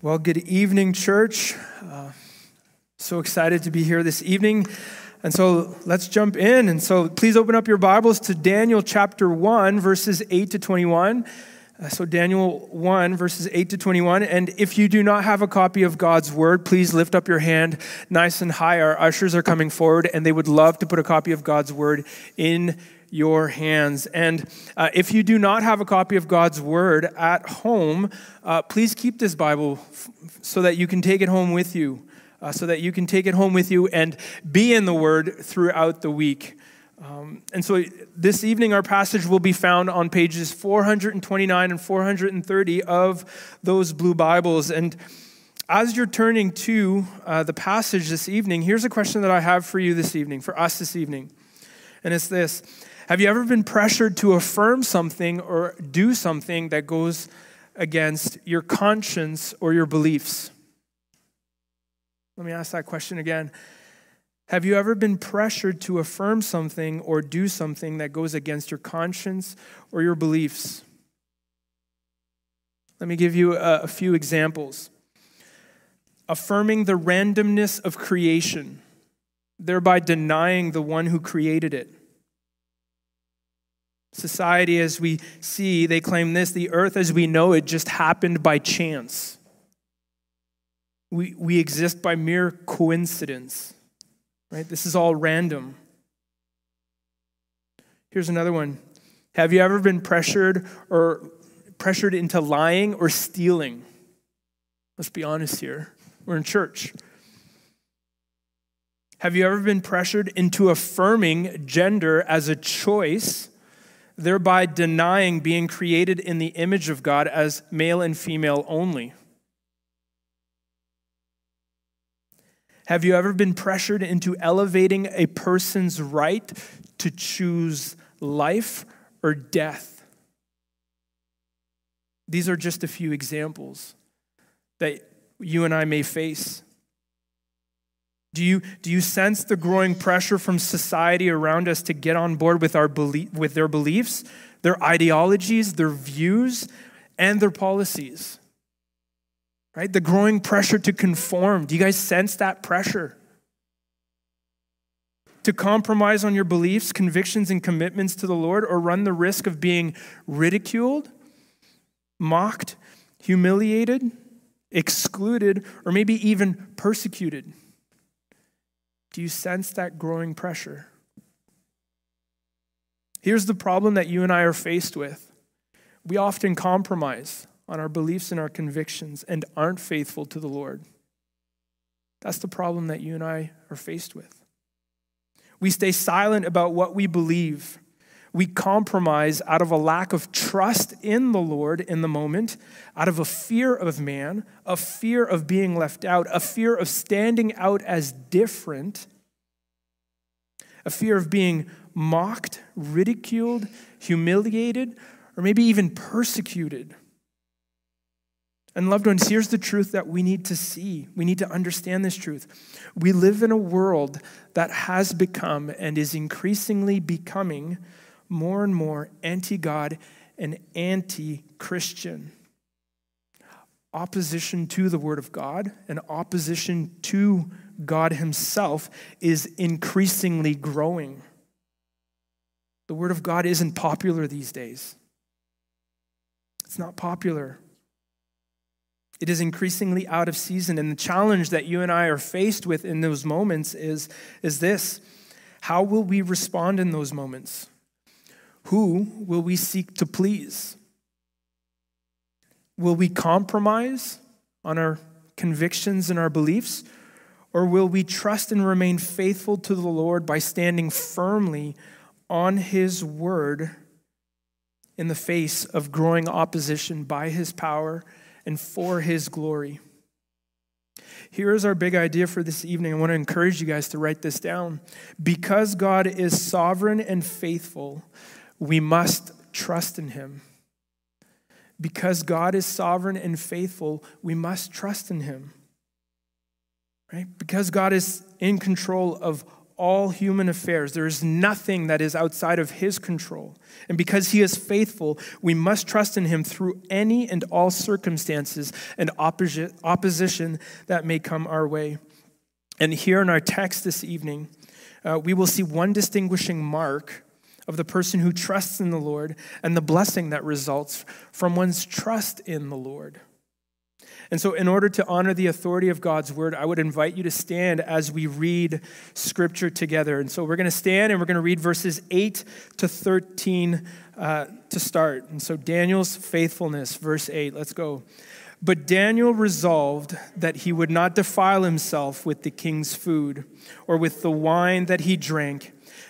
Well, good evening, church. Uh, so excited to be here this evening. And so let's jump in. And so please open up your Bibles to Daniel chapter 1, verses 8 to 21. Uh, so, Daniel 1, verses 8 to 21. And if you do not have a copy of God's word, please lift up your hand nice and high. Our ushers are coming forward, and they would love to put a copy of God's word in your hands. And uh, if you do not have a copy of God's Word at home, uh, please keep this Bible f- so that you can take it home with you, uh, so that you can take it home with you and be in the Word throughout the week. Um, and so this evening, our passage will be found on pages 429 and 430 of those blue Bibles. And as you're turning to uh, the passage this evening, here's a question that I have for you this evening, for us this evening. And it's this have you ever been pressured to affirm something or do something that goes against your conscience or your beliefs? Let me ask that question again. Have you ever been pressured to affirm something or do something that goes against your conscience or your beliefs? Let me give you a, few examples. Affirming the randomness of creation, thereby denying the one who created it. Society, as we see, they claim this the earth as we know it just happened by chance. We, we exist by mere coincidence, right? This is all random. Here's another one. Have you ever been pressured or pressured into lying or stealing? Let's be honest here. We're in church. Have you ever been pressured into affirming gender as a choice thereby denying being created in the image of God as male and female only. Have you ever been pressured into elevating a person's right to choose life or death? These are just a few examples that you and I may face. Do you, do you sense the growing pressure from society around us to get on board with, our belief, with their beliefs, their ideologies, their views, and their policies? Right? The growing pressure to conform. Do you guys sense that pressure? To compromise on your beliefs, convictions, and commitments to the Lord, or run the risk of being ridiculed, mocked, humiliated, excluded, or maybe even persecuted? Do you sense that growing pressure? Here's the problem that you and I are faced with we often compromise on our beliefs and our convictions and aren't faithful to the Lord. That's the problem that you and I are faced with. We stay silent about what we believe. We compromise out of a lack of trust in the Lord in the moment, out of a fear of man, a fear of being left out, a fear of standing out as different, a fear of being mocked, ridiculed, humiliated, or maybe even persecuted. And, loved ones, here's the truth that we need to see. We need to understand this truth. We live in a world that has become and is increasingly becoming more and more anti God and anti Christian. Opposition to the Word of God and opposition to God Himself is increasingly growing. The Word of God isn't popular these days. It's not popular. It is increasingly out of season. And the challenge that you and I are faced with in those moments is, is this How will we respond in those moments? Who will we seek to please? Will we compromise on our convictions and our beliefs? Or will we trust and remain faithful to the Lord by standing firmly on His word in the face of growing opposition by His power and for His glory? Here is our big idea for this evening. I want to encourage you guys to write this down. Because God is sovereign and faithful, we must trust in him. Because God is sovereign and faithful, we must trust in him. Right? Because God is in control of all human affairs. There is nothing that is outside of his control. And because he is faithful, we must trust in him through any and all circumstances and opposition that may come our way. And here in our text this evening, uh, we will see one distinguishing mark of the person who trusts in the Lord and the blessing that results from one's trust in the Lord. And so, in order to honor the authority of God's word, I would invite you to stand as we read scripture together. And so, we're going to stand and we're going to read verses 8 to 13 uh, to start. And so, Daniel's faithfulness, verse 8, let's go. But Daniel resolved that he would not defile himself with the king's food or with the wine that he drank.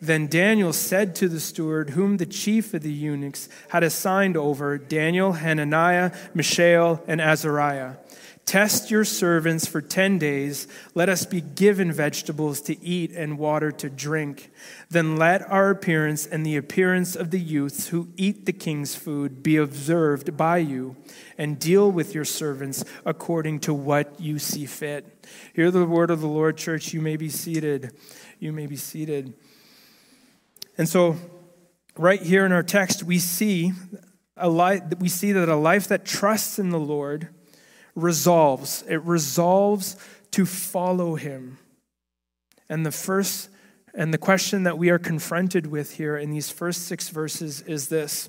Then Daniel said to the steward, whom the chief of the eunuchs had assigned over Daniel, Hananiah, Mishael, and Azariah Test your servants for 10 days. Let us be given vegetables to eat and water to drink. Then let our appearance and the appearance of the youths who eat the king's food be observed by you, and deal with your servants according to what you see fit. Hear the word of the Lord, church. You may be seated. You may be seated. And so, right here in our text, we see a life, we see that a life that trusts in the Lord resolves. It resolves to follow Him. And the first and the question that we are confronted with here in these first six verses is this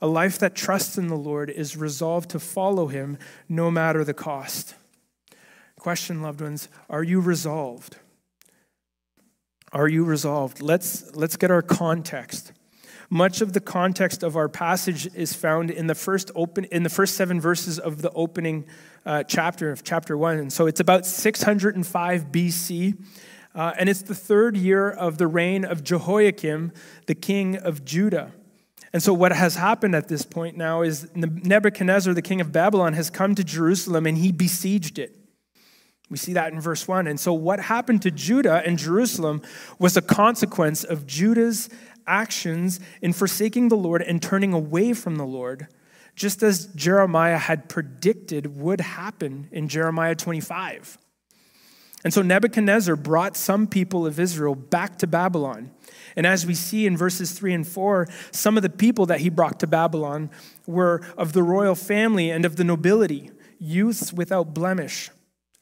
a life that trusts in the Lord is resolved to follow him no matter the cost. Question, loved ones, are you resolved? Are you resolved? Let's, let's get our context. Much of the context of our passage is found in the first open in the first seven verses of the opening uh, chapter of chapter one, and so it's about 605 BC, uh, and it's the third year of the reign of Jehoiakim, the king of Judah. And so, what has happened at this point now is Nebuchadnezzar, the king of Babylon, has come to Jerusalem and he besieged it. We see that in verse 1. And so, what happened to Judah and Jerusalem was a consequence of Judah's actions in forsaking the Lord and turning away from the Lord, just as Jeremiah had predicted would happen in Jeremiah 25. And so, Nebuchadnezzar brought some people of Israel back to Babylon. And as we see in verses 3 and 4, some of the people that he brought to Babylon were of the royal family and of the nobility, youths without blemish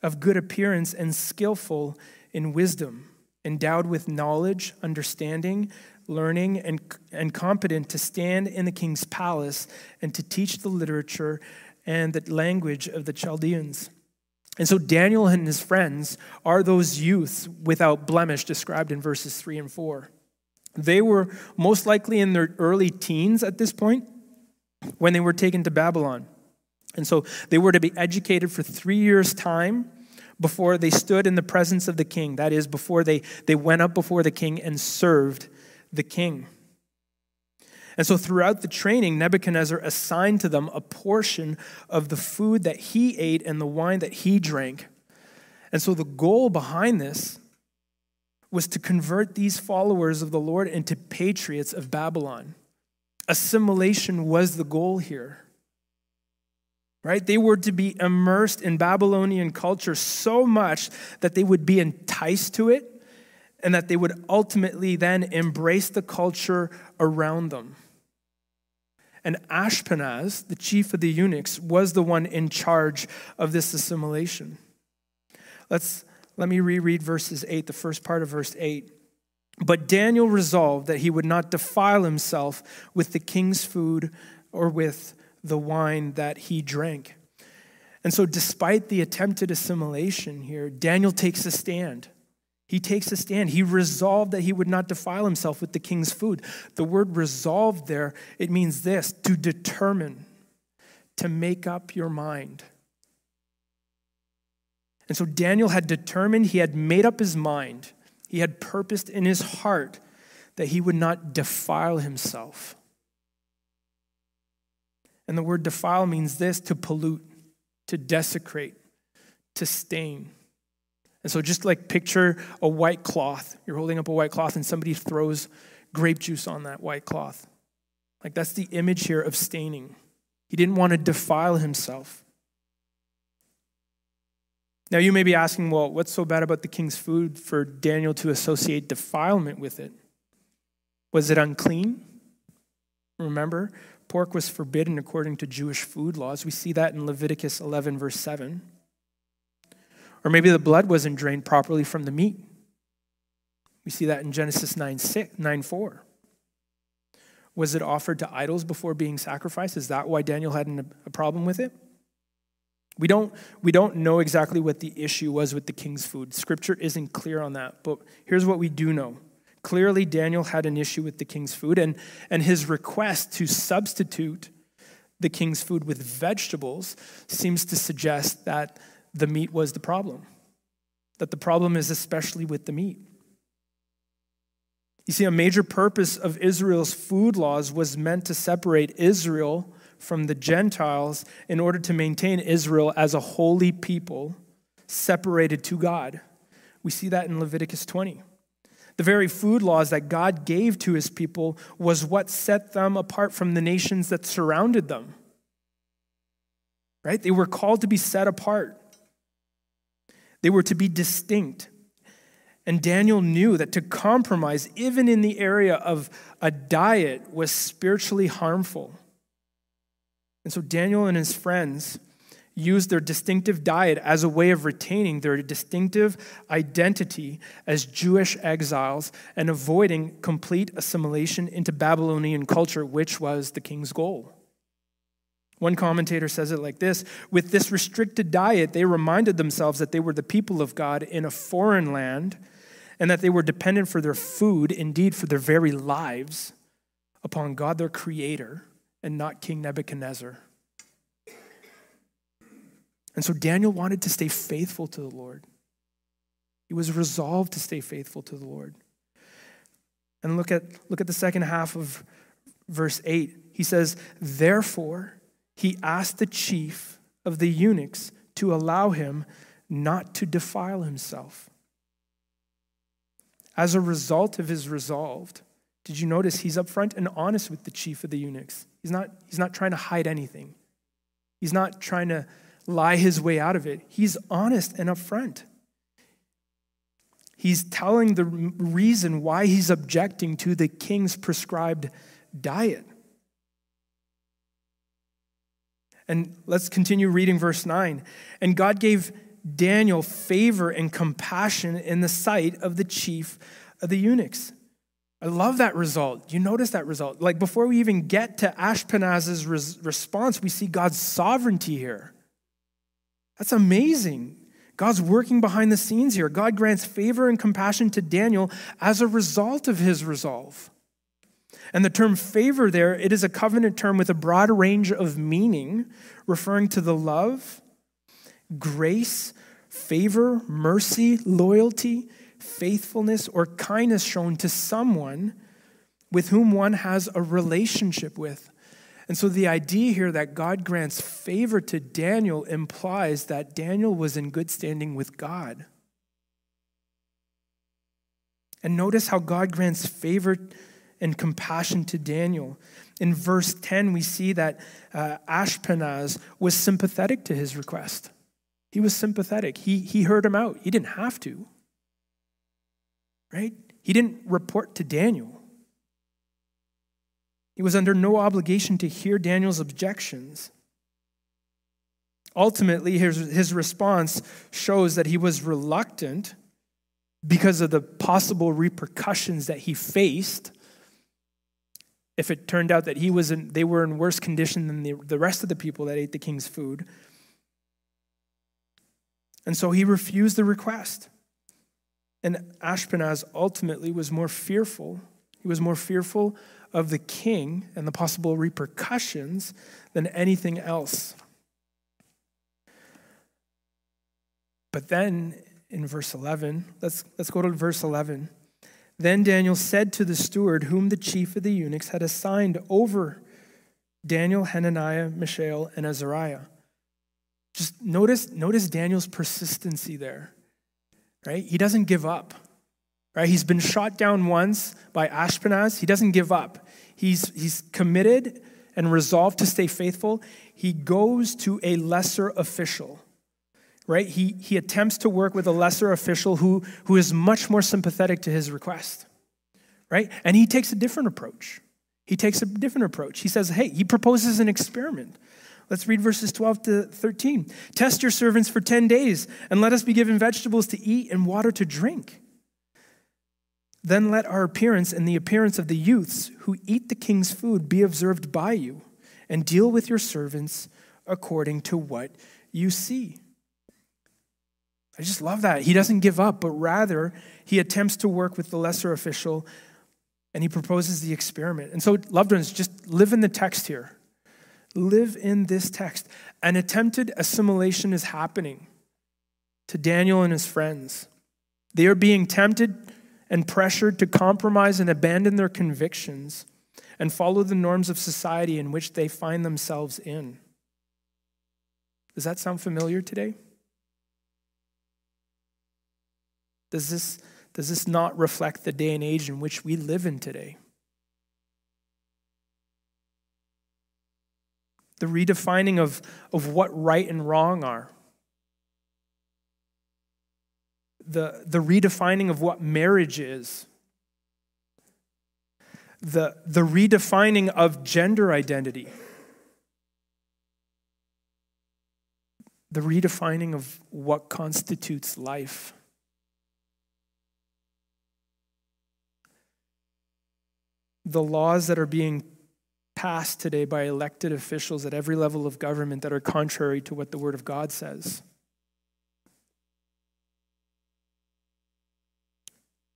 of good appearance and skillful in wisdom, endowed with knowledge, understanding, learning, and, and competent to stand in the king's palace and to teach the literature and the language of the Chaldeans. And so Daniel and his friends are those youths without blemish described in verses 3 and 4. They were most likely in their early teens at this point when they were taken to Babylon. And so they were to be educated for three years' time before they stood in the presence of the king. That is, before they, they went up before the king and served the king. And so, throughout the training, Nebuchadnezzar assigned to them a portion of the food that he ate and the wine that he drank. And so, the goal behind this was to convert these followers of the Lord into patriots of Babylon. Assimilation was the goal here right? They were to be immersed in Babylonian culture so much that they would be enticed to it and that they would ultimately then embrace the culture around them. And Ashpenaz, the chief of the eunuchs, was the one in charge of this assimilation. Let's let me reread verses 8, the first part of verse 8. But Daniel resolved that he would not defile himself with the king's food or with the wine that he drank. And so, despite the attempted assimilation here, Daniel takes a stand. He takes a stand. He resolved that he would not defile himself with the king's food. The word resolved there, it means this to determine, to make up your mind. And so Daniel had determined, he had made up his mind He had purposed in his heart that he would not defile himself. And the word defile means this to pollute, to desecrate, to stain. And so just like picture a white cloth. You're holding up a white cloth and somebody throws grape juice on that white cloth. Like that's the image here of staining. He didn't want to defile himself. Now you may be asking, well, what's so bad about the king's food for Daniel to associate defilement with it? Was it unclean? Remember, pork was forbidden according to Jewish food laws. We see that in Leviticus 11, verse 7. Or maybe the blood wasn't drained properly from the meat. We see that in Genesis 9, 6, 9 4. Was it offered to idols before being sacrificed? Is that why Daniel had a problem with it? We don't, we don't know exactly what the issue was with the king's food. Scripture isn't clear on that, but here's what we do know. Clearly, Daniel had an issue with the king's food, and, and his request to substitute the king's food with vegetables seems to suggest that the meat was the problem, that the problem is especially with the meat. You see, a major purpose of Israel's food laws was meant to separate Israel from the Gentiles in order to maintain Israel as a holy people separated to God. We see that in Leviticus 20. The very food laws that God gave to his people was what set them apart from the nations that surrounded them. Right? They were called to be set apart. They were to be distinct. And Daniel knew that to compromise, even in the area of a diet, was spiritually harmful. And so Daniel and his friends used their distinctive diet as a way of retaining their distinctive identity as Jewish exiles and avoiding complete assimilation into Babylonian culture, which was the king's goal. One commentator says it like this With this restricted diet, they reminded themselves that they were the people of God in a foreign land and that they were dependent for their food, indeed for their very lives, upon God their Creator and not King Nebuchadnezzar. And so Daniel wanted to stay faithful to the Lord. He was resolved to stay faithful to the Lord. And look at, look at the second half of verse 8. He says, Therefore, he asked the chief of the eunuchs to allow him not to defile himself. As a result of his resolve, did you notice he's upfront and honest with the chief of the eunuchs? He's not, he's not trying to hide anything. He's not trying to lie his way out of it. He's honest and upfront. He's telling the reason why he's objecting to the king's prescribed diet. And let's continue reading verse 9. And God gave Daniel favor and compassion in the sight of the chief of the eunuchs. I love that result. You notice that result. Like before we even get to Ashpenaz's res- response, we see God's sovereignty here. That's amazing. God's working behind the scenes here. God grants favor and compassion to Daniel as a result of his resolve. And the term favor there, it is a covenant term with a broad range of meaning, referring to the love grace, favor, mercy, loyalty, faithfulness, or kindness shown to someone with whom one has a relationship with. And so the idea here that God grants favor to Daniel implies that Daniel was in good standing with God. And notice how God grants favor and compassion to Daniel. In verse 10, we see that uh, Ashpenaz was sympathetic to his request. He was sympathetic. He, he heard him out. He didn't have to, right? He didn't report to Daniel. He was under no obligation to hear Daniel's objections. Ultimately, his, his response shows that he was reluctant because of the possible repercussions that he faced if it turned out that he was in, they were in worse condition than the, the rest of the people that ate the king's food. And so he refused the request. And Ashpenaz ultimately was more fearful. He was more fearful of the king and the possible repercussions than anything else. But then in verse 11. Let's, let's go to verse 11. Then Daniel said to the steward, whom the chief of the eunuchs had assigned over Daniel, Hananiah, Mishael, and Azariah. Just notice, notice Daniel's persistency there, right? He doesn't give up, right? He's been shot down once by Ashpenaz. He doesn't give up. He's, he's committed and resolved to stay faithful. He goes to a lesser official, right? He, he attempts to work with a lesser official who, who is much more sympathetic to his request, right? And he takes a different approach. He takes a different approach. He says, hey, he proposes an experiment. Let's read verses 12 to 13. Test your servants for 10 days, and let us be given vegetables to eat and water to drink. Then let our appearance and the appearance of the youths who eat the king's food be observed by you, and deal with your servants according to what you see. I just love that. He doesn't give up, but rather he attempts to work with the lesser official and he proposes the experiment. And so, loved ones, just live in the text here. Live in this text. An attempted assimilation is happening to Daniel and his friends. They are being tempted and pressured to compromise and abandon their convictions and follow the norms of society in which they find themselves in. Does that sound familiar today? Does this, does this not reflect the day and age in which we live in today? the redefining of, of what right and wrong are, the, the redefining of what marriage is, the, the redefining of gender identity, the redefining of what constitutes life. The laws that are being passed today by elected officials at every level of government that are contrary to what the Word of God says.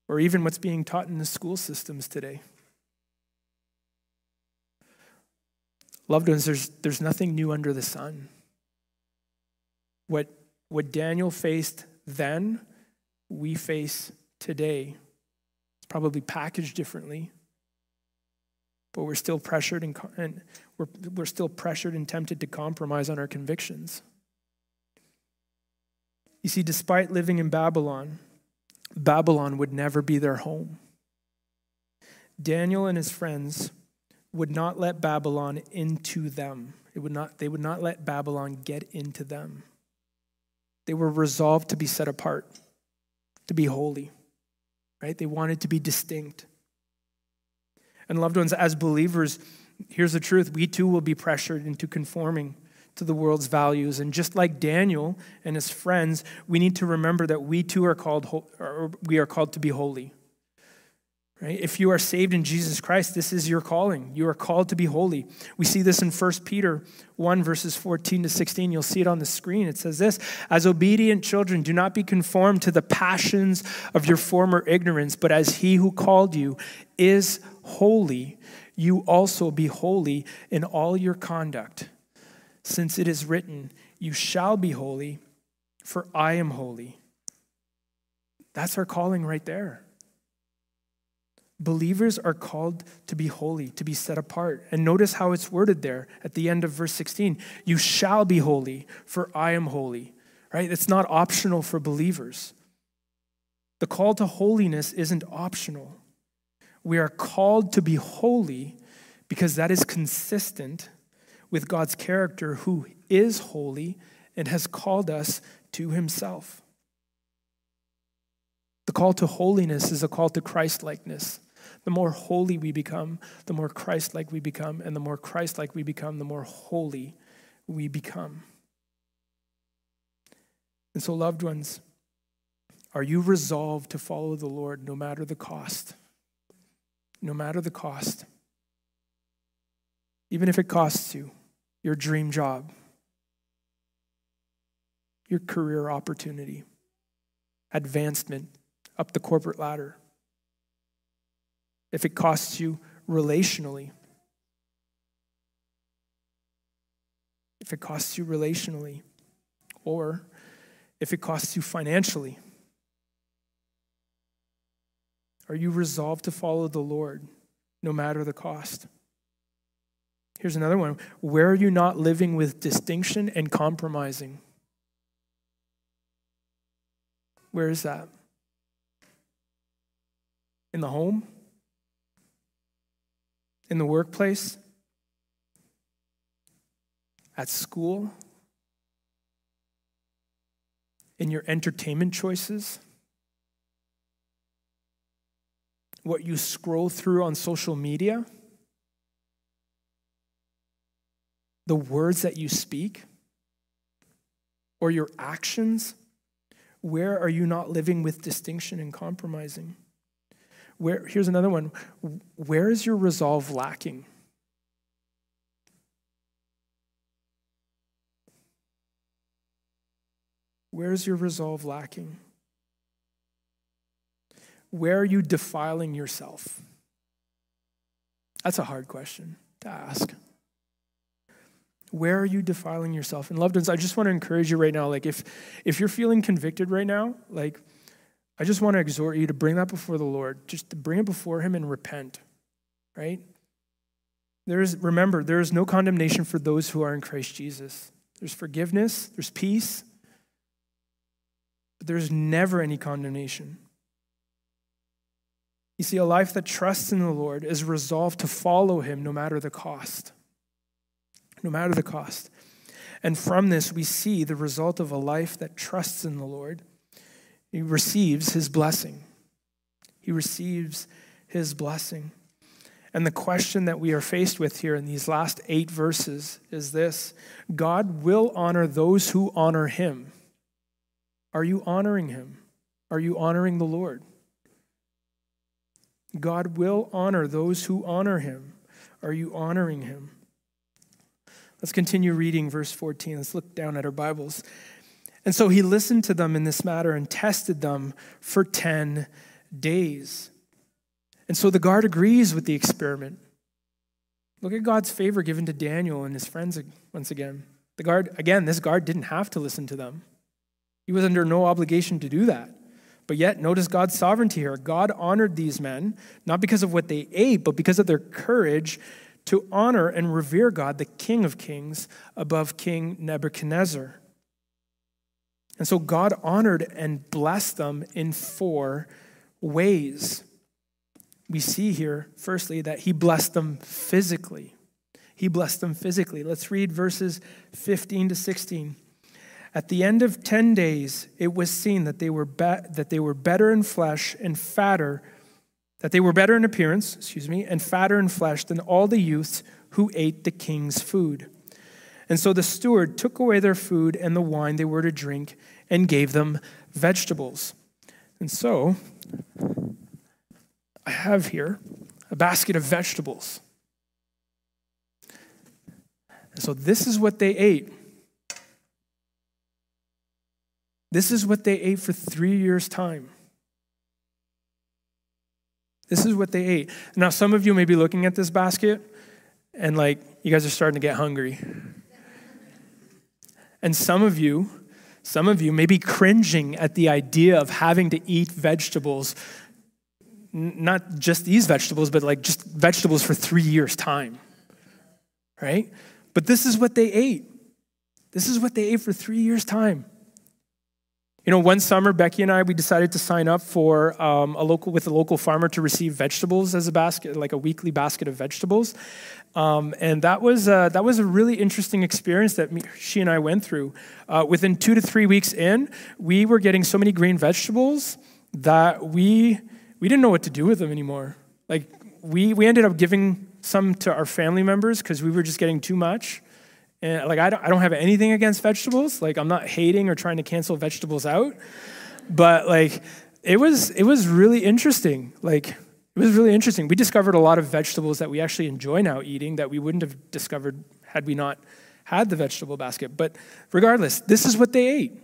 Or even what's being taught in the school systems today. Loved ones, there's, there's nothing new under the sun. What, what Daniel faced then, we face today. It's probably packaged differently, but we're still pressured and, and we're, we're still pressured and tempted to compromise on our convictions. You see, despite living in Babylon, Babylon would never be their home. Daniel and his friends would not let Babylon into them. It would not, they would not let Babylon get into them. They were resolved to be set apart, to be holy, right? They wanted to be distinct. And loved ones, as believers, here's the truth we too will be pressured into conforming to the world's values. And just like Daniel and his friends, we need to remember that we too are called, we are called to be holy. Right? If you are saved in Jesus Christ, this is your calling. You are called to be holy. We see this in 1 Peter 1, verses 14 to 16. You'll see it on the screen. It says this As obedient children, do not be conformed to the passions of your former ignorance, but as he who called you is holy, you also be holy in all your conduct. Since it is written, You shall be holy, for I am holy. That's our calling right there. Believers are called to be holy, to be set apart. And notice how it's worded there at the end of verse 16 You shall be holy, for I am holy. Right? It's not optional for believers. The call to holiness isn't optional. We are called to be holy because that is consistent with God's character, who is holy and has called us to himself. The call to holiness is a call to Christlikeness. The more holy we become, the more Christ like we become, and the more Christ like we become, the more holy we become. And so, loved ones, are you resolved to follow the Lord no matter the cost? No matter the cost. Even if it costs you your dream job, your career opportunity, advancement up the corporate ladder if it costs you relationally. If it costs you relationally, or if it costs you financially, Are you resolved to follow the Lord no matter the cost? Here's another one. Where are you not living with distinction and compromising? Where is that? In the home? In the workplace? At school? In your entertainment choices? What you scroll through on social media? The words that you speak? Or your actions? Where are you not living with distinction and compromising? Where, here's another one. Where is your resolve lacking? Where is your resolve lacking? Where are you defiling yourself? That's a hard question to ask. Where are you defiling yourself? And loved ones, I just want to encourage you right now. Like, if if you're feeling convicted right now, like, I just want to exhort you to bring that before the Lord. Just to bring it before Him and repent. Right? There is remember, there is no condemnation for those who are in Christ Jesus. There's forgiveness, there's peace, but there's never any condemnation. You see, a life that trusts in the Lord is resolved to follow Him no matter the cost no matter the cost. And from this, we see the result of a life that trusts in the Lord. He receives his blessing. He receives his blessing. And the question that we are faced with here in these last eight verses is this God will honor those who honor him. Are you honoring him? Are you honoring the Lord? God will honor those who honor him. Are you honoring him? Let's continue reading verse 14. Let's look down at our Bibles. And so he listened to them in this matter and tested them for 10 days. And so the guard agrees with the experiment. Look at God's favor given to Daniel and his friends once again. The guard, again, this guard didn't have to listen to them. He was under no obligation to do that. But yet, notice God's sovereignty here. God honored these men, not because of what they ate, but because of their courage to honor and revere God, the King of Kings, above King Nebuchadnezzar. And so God honored and blessed them in four ways. We see here, firstly, that He blessed them physically. He blessed them physically. Let's read verses 15 to 16. At the end of 10 days, it was seen that they were, be- that they were better in flesh and fatter that they were better in appearance, excuse me, and fatter in flesh than all the youths who ate the king's food. And so the steward took away their food and the wine they were to drink and gave them vegetables. And so I have here a basket of vegetables. And so this is what they ate. This is what they ate for three years' time. This is what they ate. Now, some of you may be looking at this basket and like, you guys are starting to get hungry. And some of you, some of you may be cringing at the idea of having to eat vegetables, not just these vegetables, but like just vegetables for three years' time, right? But this is what they ate. This is what they ate for three years' time. You know, one summer, Becky and I, we decided to sign up for um, a local with a local farmer to receive vegetables as a basket, like a weekly basket of vegetables. Um, and that was uh, that was a really interesting experience that me, she and I went through. Uh, within two to three weeks in, we were getting so many green vegetables that we we didn't know what to do with them anymore. Like we we ended up giving some to our family members because we were just getting too much. And like I don't, I don't have anything against vegetables. Like I'm not hating or trying to cancel vegetables out. But like it was it was really interesting. Like it was really interesting. We discovered a lot of vegetables that we actually enjoy now eating that we wouldn't have discovered had we not had the vegetable basket. But regardless, this is what they ate.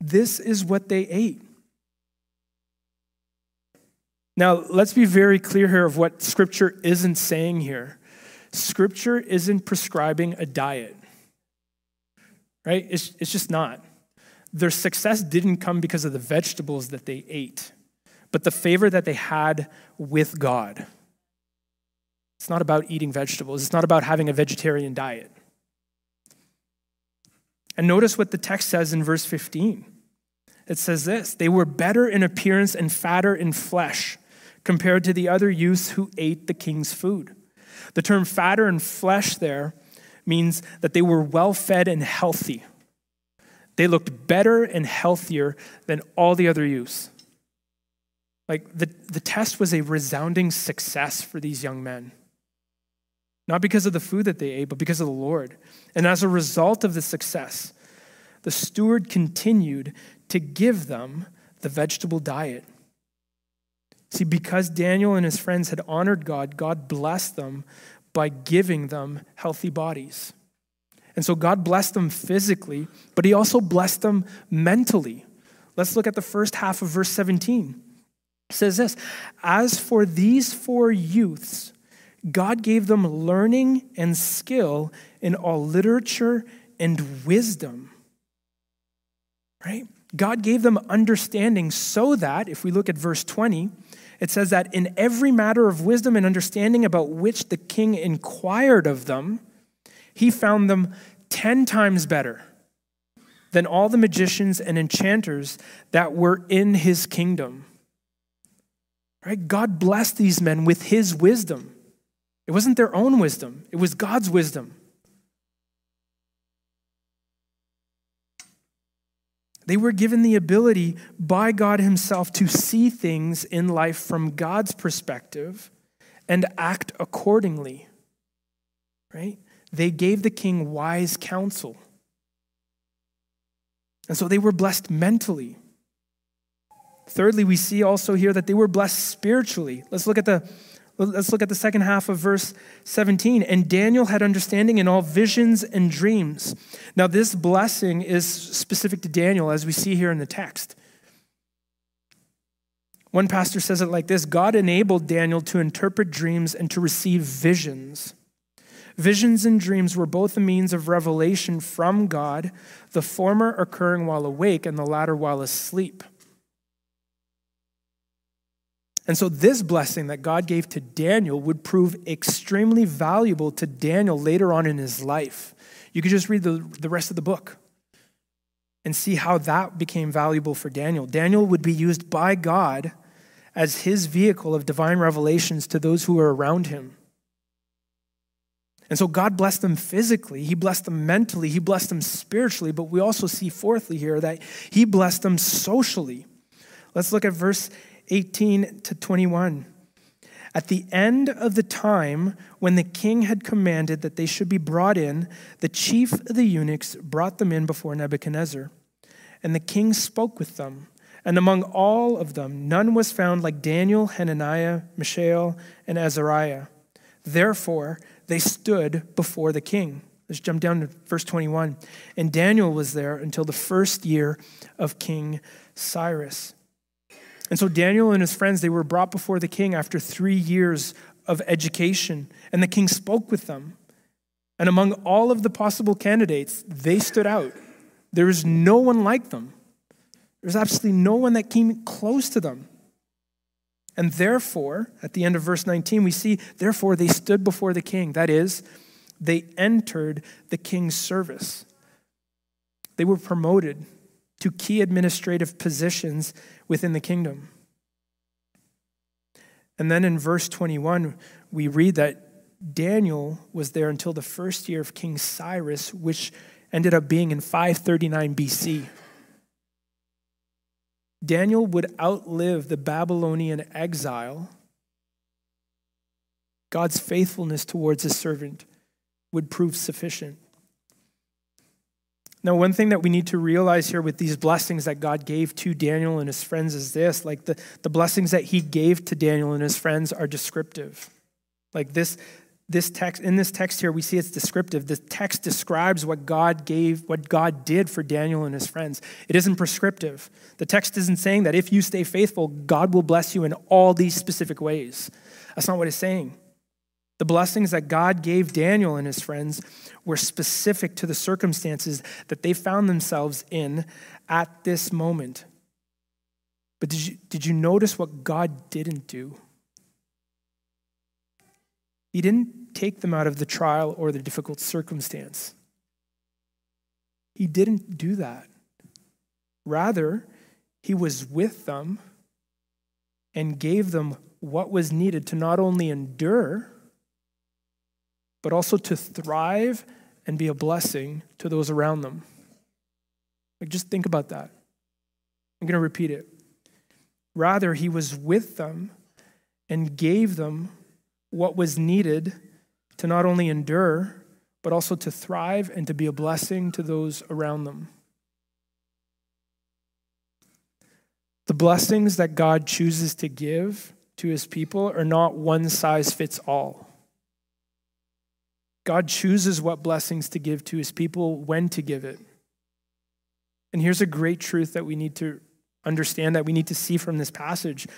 This is what they ate. Now, let's be very clear here of what scripture isn't saying here. Scripture isn't prescribing a diet, right? It's, it's just not. Their success didn't come because of the vegetables that they ate, but the favor that they had with God. It's not about eating vegetables, it's not about having a vegetarian diet. And notice what the text says in verse 15. It says this They were better in appearance and fatter in flesh compared to the other youths who ate the king's food. The term fatter and flesh there means that they were well fed and healthy. They looked better and healthier than all the other youths. Like the, the test was a resounding success for these young men. Not because of the food that they ate, but because of the Lord. And as a result of the success, the steward continued to give them the vegetable diet. See, because Daniel and his friends had honored God, God blessed them by giving them healthy bodies. And so God blessed them physically, but He also blessed them mentally. Let's look at the first half of verse 17. It says this As for these four youths, God gave them learning and skill in all literature and wisdom. Right? God gave them understanding so that, if we look at verse 20, it says that in every matter of wisdom and understanding about which the king inquired of them, he found them 10 times better than all the magicians and enchanters that were in his kingdom. Right? God blessed these men with his wisdom. It wasn't their own wisdom, it was God's wisdom. They were given the ability by God Himself to see things in life from God's perspective and act accordingly. Right? They gave the king wise counsel. And so they were blessed mentally. Thirdly, we see also here that they were blessed spiritually. Let's look at the Let's look at the second half of verse 17. And Daniel had understanding in all visions and dreams. Now, this blessing is specific to Daniel, as we see here in the text. One pastor says it like this God enabled Daniel to interpret dreams and to receive visions. Visions and dreams were both a means of revelation from God, the former occurring while awake and the latter while asleep. And so, this blessing that God gave to Daniel would prove extremely valuable to Daniel later on in his life. You could just read the, the rest of the book and see how that became valuable for Daniel. Daniel would be used by God as his vehicle of divine revelations to those who were around him. And so God blessed them physically, He blessed them mentally, He blessed them spiritually, but we also see, fourthly, here that He blessed them socially. Let's look at verse 18 to 21. At the end of the time when the king had commanded that they should be brought in, the chief of the eunuchs brought them in before Nebuchadnezzar. And the king spoke with them. And among all of them, none was found like Daniel, Hananiah, Mishael, and Azariah. Therefore, they stood before the king. Let's jump down to verse 21. And Daniel was there until the first year of King Cyrus. And so Daniel and his friends, they were brought before the king after three years of education, and the king spoke with them. And among all of the possible candidates, they stood out. There was no one like them. There was absolutely no one that came close to them. And therefore, at the end of verse 19, we see, therefore, they stood before the king. That is, they entered the king's service. They were promoted to key administrative positions within the kingdom. And then in verse 21, we read that Daniel was there until the first year of King Cyrus, which ended up being in 539 BC. Daniel would outlive the Babylonian exile. God's faithfulness towards his servant would prove sufficient. Now, one thing that we need to realize here with these blessings that God gave to Daniel and his friends is this like the, the blessings that he gave to Daniel and his friends are descriptive. Like this, this text, in this text here, we see it's descriptive. The text describes what God gave, what God did for Daniel and his friends. It isn't prescriptive. The text isn't saying that if you stay faithful, God will bless you in all these specific ways. That's not what it's saying. The blessings that God gave Daniel and his friends were specific to the circumstances that they found themselves in at this moment. But did you, did you notice what God didn't do? He didn't take them out of the trial or the difficult circumstance. He didn't do that. Rather, he was with them and gave them what was needed to not only endure, but also to thrive and be a blessing to those around them. Like, just think about that. I'm going to repeat it. Rather, he was with them and gave them what was needed to not only endure, but also to thrive and to be a blessing to those around them. The blessings that God chooses to give to his people are not one size fits all. God chooses what blessings to give to his people, when to give it. And here's a great truth that we need to understand, that we need to see from this passage.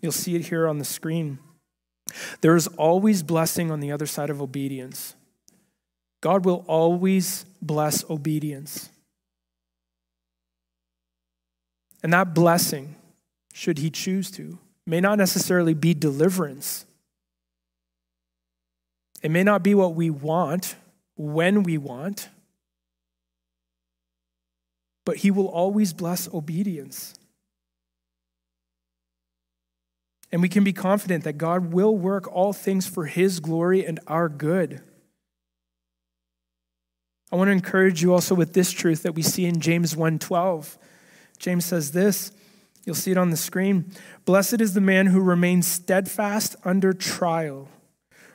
You'll see it here on the screen. There is always blessing on the other side of obedience. God will always bless obedience. And that blessing, should he choose to, may not necessarily be deliverance. It may not be what we want when we want, but he will always bless obedience. And we can be confident that God will work all things for his glory and our good. I want to encourage you also with this truth that we see in James 1:12. James says this, you'll see it on the screen. Blessed is the man who remains steadfast under trial,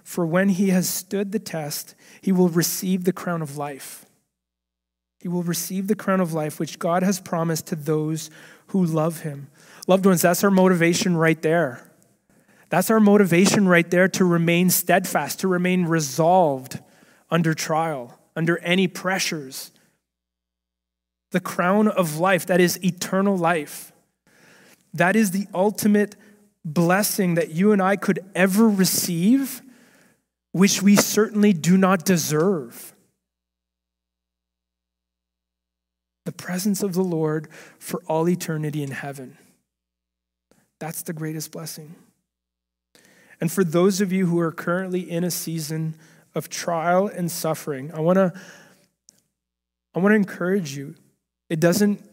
for when he has stood the test, he will receive the crown of life. He will receive the crown of life which God has promised to those who love him. Loved ones, that's our motivation right there. That's our motivation right there to remain steadfast, to remain resolved under trial, under any pressures the crown of life, that is eternal life. That is the ultimate blessing that you and I could ever receive, which we certainly do not deserve. The presence of the Lord for all eternity in heaven. That's the greatest blessing. And for those of you who are currently in a season of trial and suffering, I want to I want to encourage you it doesn't,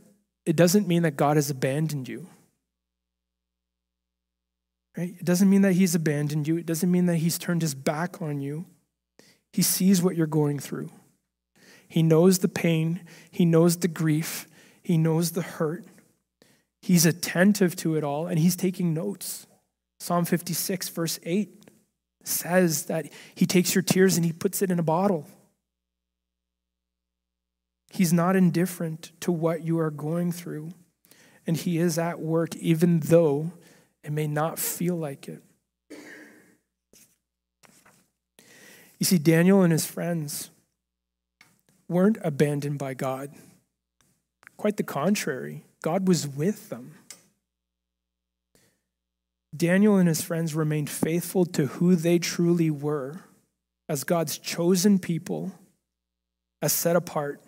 it doesn't mean that God has abandoned you. Right? It doesn't mean that he's abandoned you. It doesn't mean that he's turned his back on you. He sees what you're going through. He knows the pain, he knows the grief, he knows the hurt. He's attentive to it all and he's taking notes. Psalm 56, verse 8 says that he takes your tears and he puts it in a bottle. He's not indifferent to what you are going through, and He is at work even though it may not feel like it. You see, Daniel and his friends weren't abandoned by God. Quite the contrary, God was with them. Daniel and his friends remained faithful to who they truly were as God's chosen people, as set apart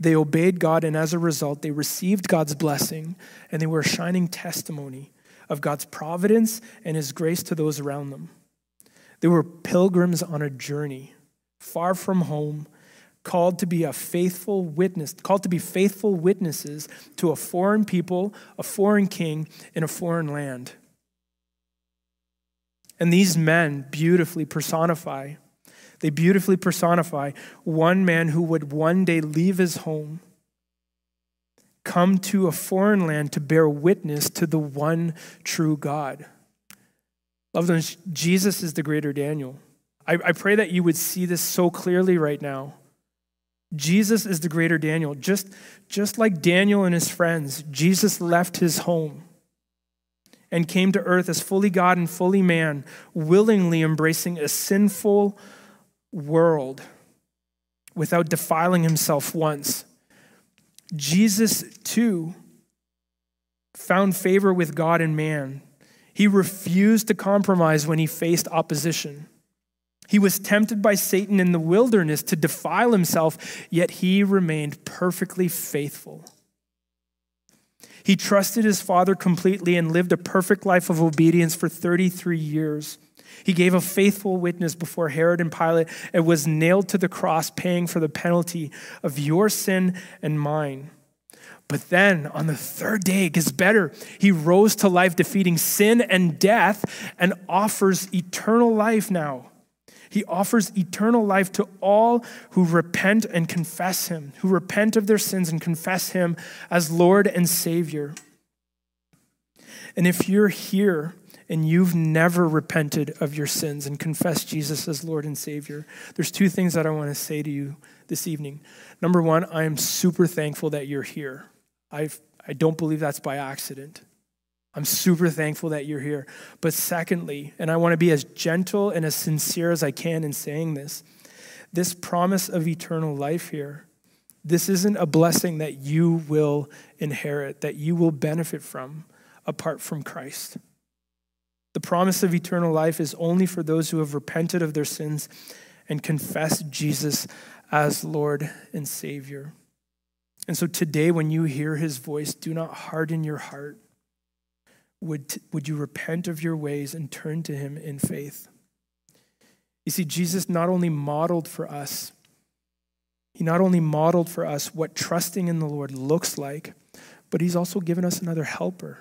they obeyed God, and as a result, they received God's blessing, and they were a shining testimony of God's providence and His grace to those around them. They were pilgrims on a journey, far from home, called to be a faithful witness, called to be faithful witnesses to a foreign people, a foreign king, in a foreign land. And these men beautifully personify they beautifully personify one man who would one day leave his home, come to a foreign land to bear witness to the one true God. Loved ones, Jesus is the greater Daniel. I, I pray that you would see this so clearly right now. Jesus is the greater Daniel. Just, just like Daniel and his friends, Jesus left his home and came to earth as fully God and fully man, willingly embracing a sinful, world without defiling himself once. Jesus, too, found favor with God and man. He refused to compromise when he faced opposition. He was tempted by Satan in the wilderness to defile himself, yet he remained perfectly faithful. He trusted his father completely and lived a perfect life of obedience for 33 years. He gave a faithful witness before Herod and Pilate and was nailed to the cross, paying for the penalty of your sin and mine. But then on the third day, it gets better. He rose to life, defeating sin and death, and offers eternal life now. He offers eternal life to all who repent and confess Him, who repent of their sins and confess Him as Lord and Savior. And if you're here and you've never repented of your sins and confessed Jesus as Lord and Savior, there's two things that I want to say to you this evening. Number one, I am super thankful that you're here. I've, I don't believe that's by accident. I'm super thankful that you're here. But secondly, and I want to be as gentle and as sincere as I can in saying this, this promise of eternal life here, this isn't a blessing that you will inherit, that you will benefit from apart from Christ. The promise of eternal life is only for those who have repented of their sins and confessed Jesus as Lord and Savior. And so today, when you hear his voice, do not harden your heart. Would, would you repent of your ways and turn to him in faith? You see, Jesus not only modeled for us, he not only modeled for us what trusting in the Lord looks like, but he's also given us another helper.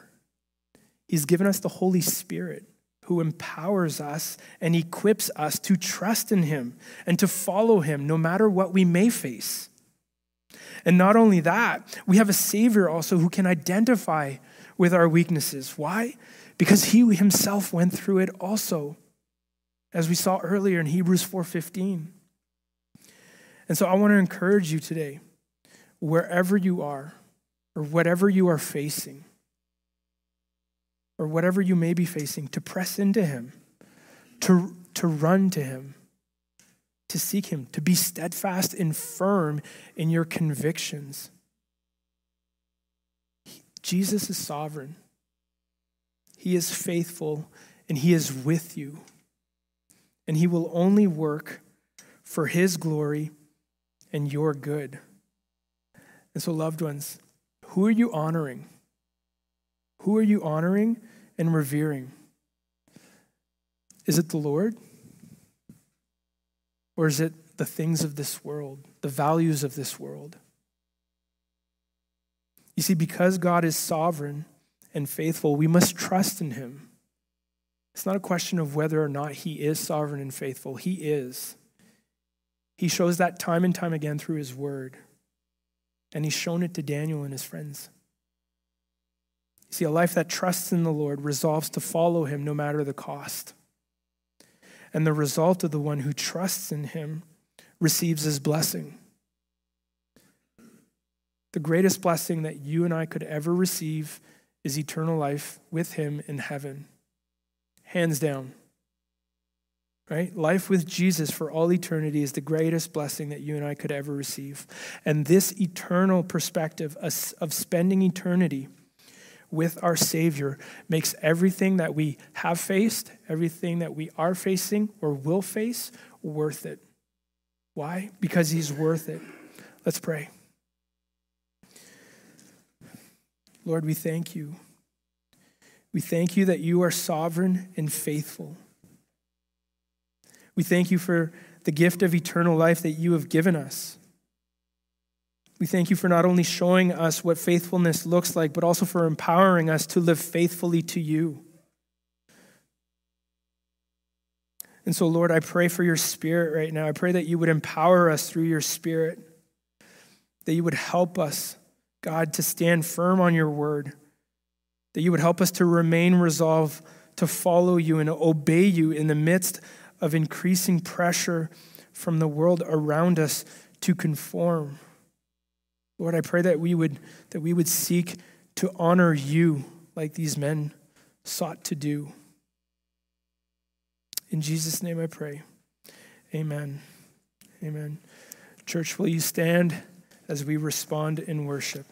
He's given us the Holy Spirit who empowers us and equips us to trust in him and to follow him no matter what we may face. And not only that, we have a Savior also who can identify with our weaknesses. Why? Because he himself went through it also, as we saw earlier in Hebrews 4:15. And so I want to encourage you today, wherever you are, or whatever you are facing, or whatever you may be facing, to press into him, to, to run to him, to seek Him, to be steadfast and firm in your convictions. Jesus is sovereign, He is faithful, and He is with you. And He will only work for His glory and your good. And so, loved ones, who are you honoring? Who are you honoring and revering? Is it the Lord? Or is it the things of this world, the values of this world? You see, because God is sovereign and faithful, we must trust in him. It's not a question of whether or not he is sovereign and faithful. He is. He shows that time and time again through his word. And he's shown it to Daniel and his friends. See, a life that trusts in the Lord resolves to follow him no matter the cost and the result of the one who trusts in him receives his blessing. The greatest blessing that you and I could ever receive is eternal life with him in heaven. Hands down. Right? Life with Jesus for all eternity is the greatest blessing that you and I could ever receive. And this eternal perspective of spending eternity with our Savior makes everything that we have faced, everything that we are facing or will face, worth it. Why? Because He's worth it. Let's pray. Lord, we thank you. We thank you that you are sovereign and faithful. We thank you for the gift of eternal life that you have given us. We thank you for not only showing us what faithfulness looks like, but also for empowering us to live faithfully to you. And so, Lord, I pray for your spirit right now. I pray that you would empower us through your spirit, that you would help us, God, to stand firm on your word, that you would help us to remain resolved to follow you and obey you in the midst of increasing pressure from the world around us to conform. Lord, I pray that we would that we would seek to honor you like these men sought to do. In Jesus' name I pray. Amen. Amen. Church, will you stand as we respond in worship?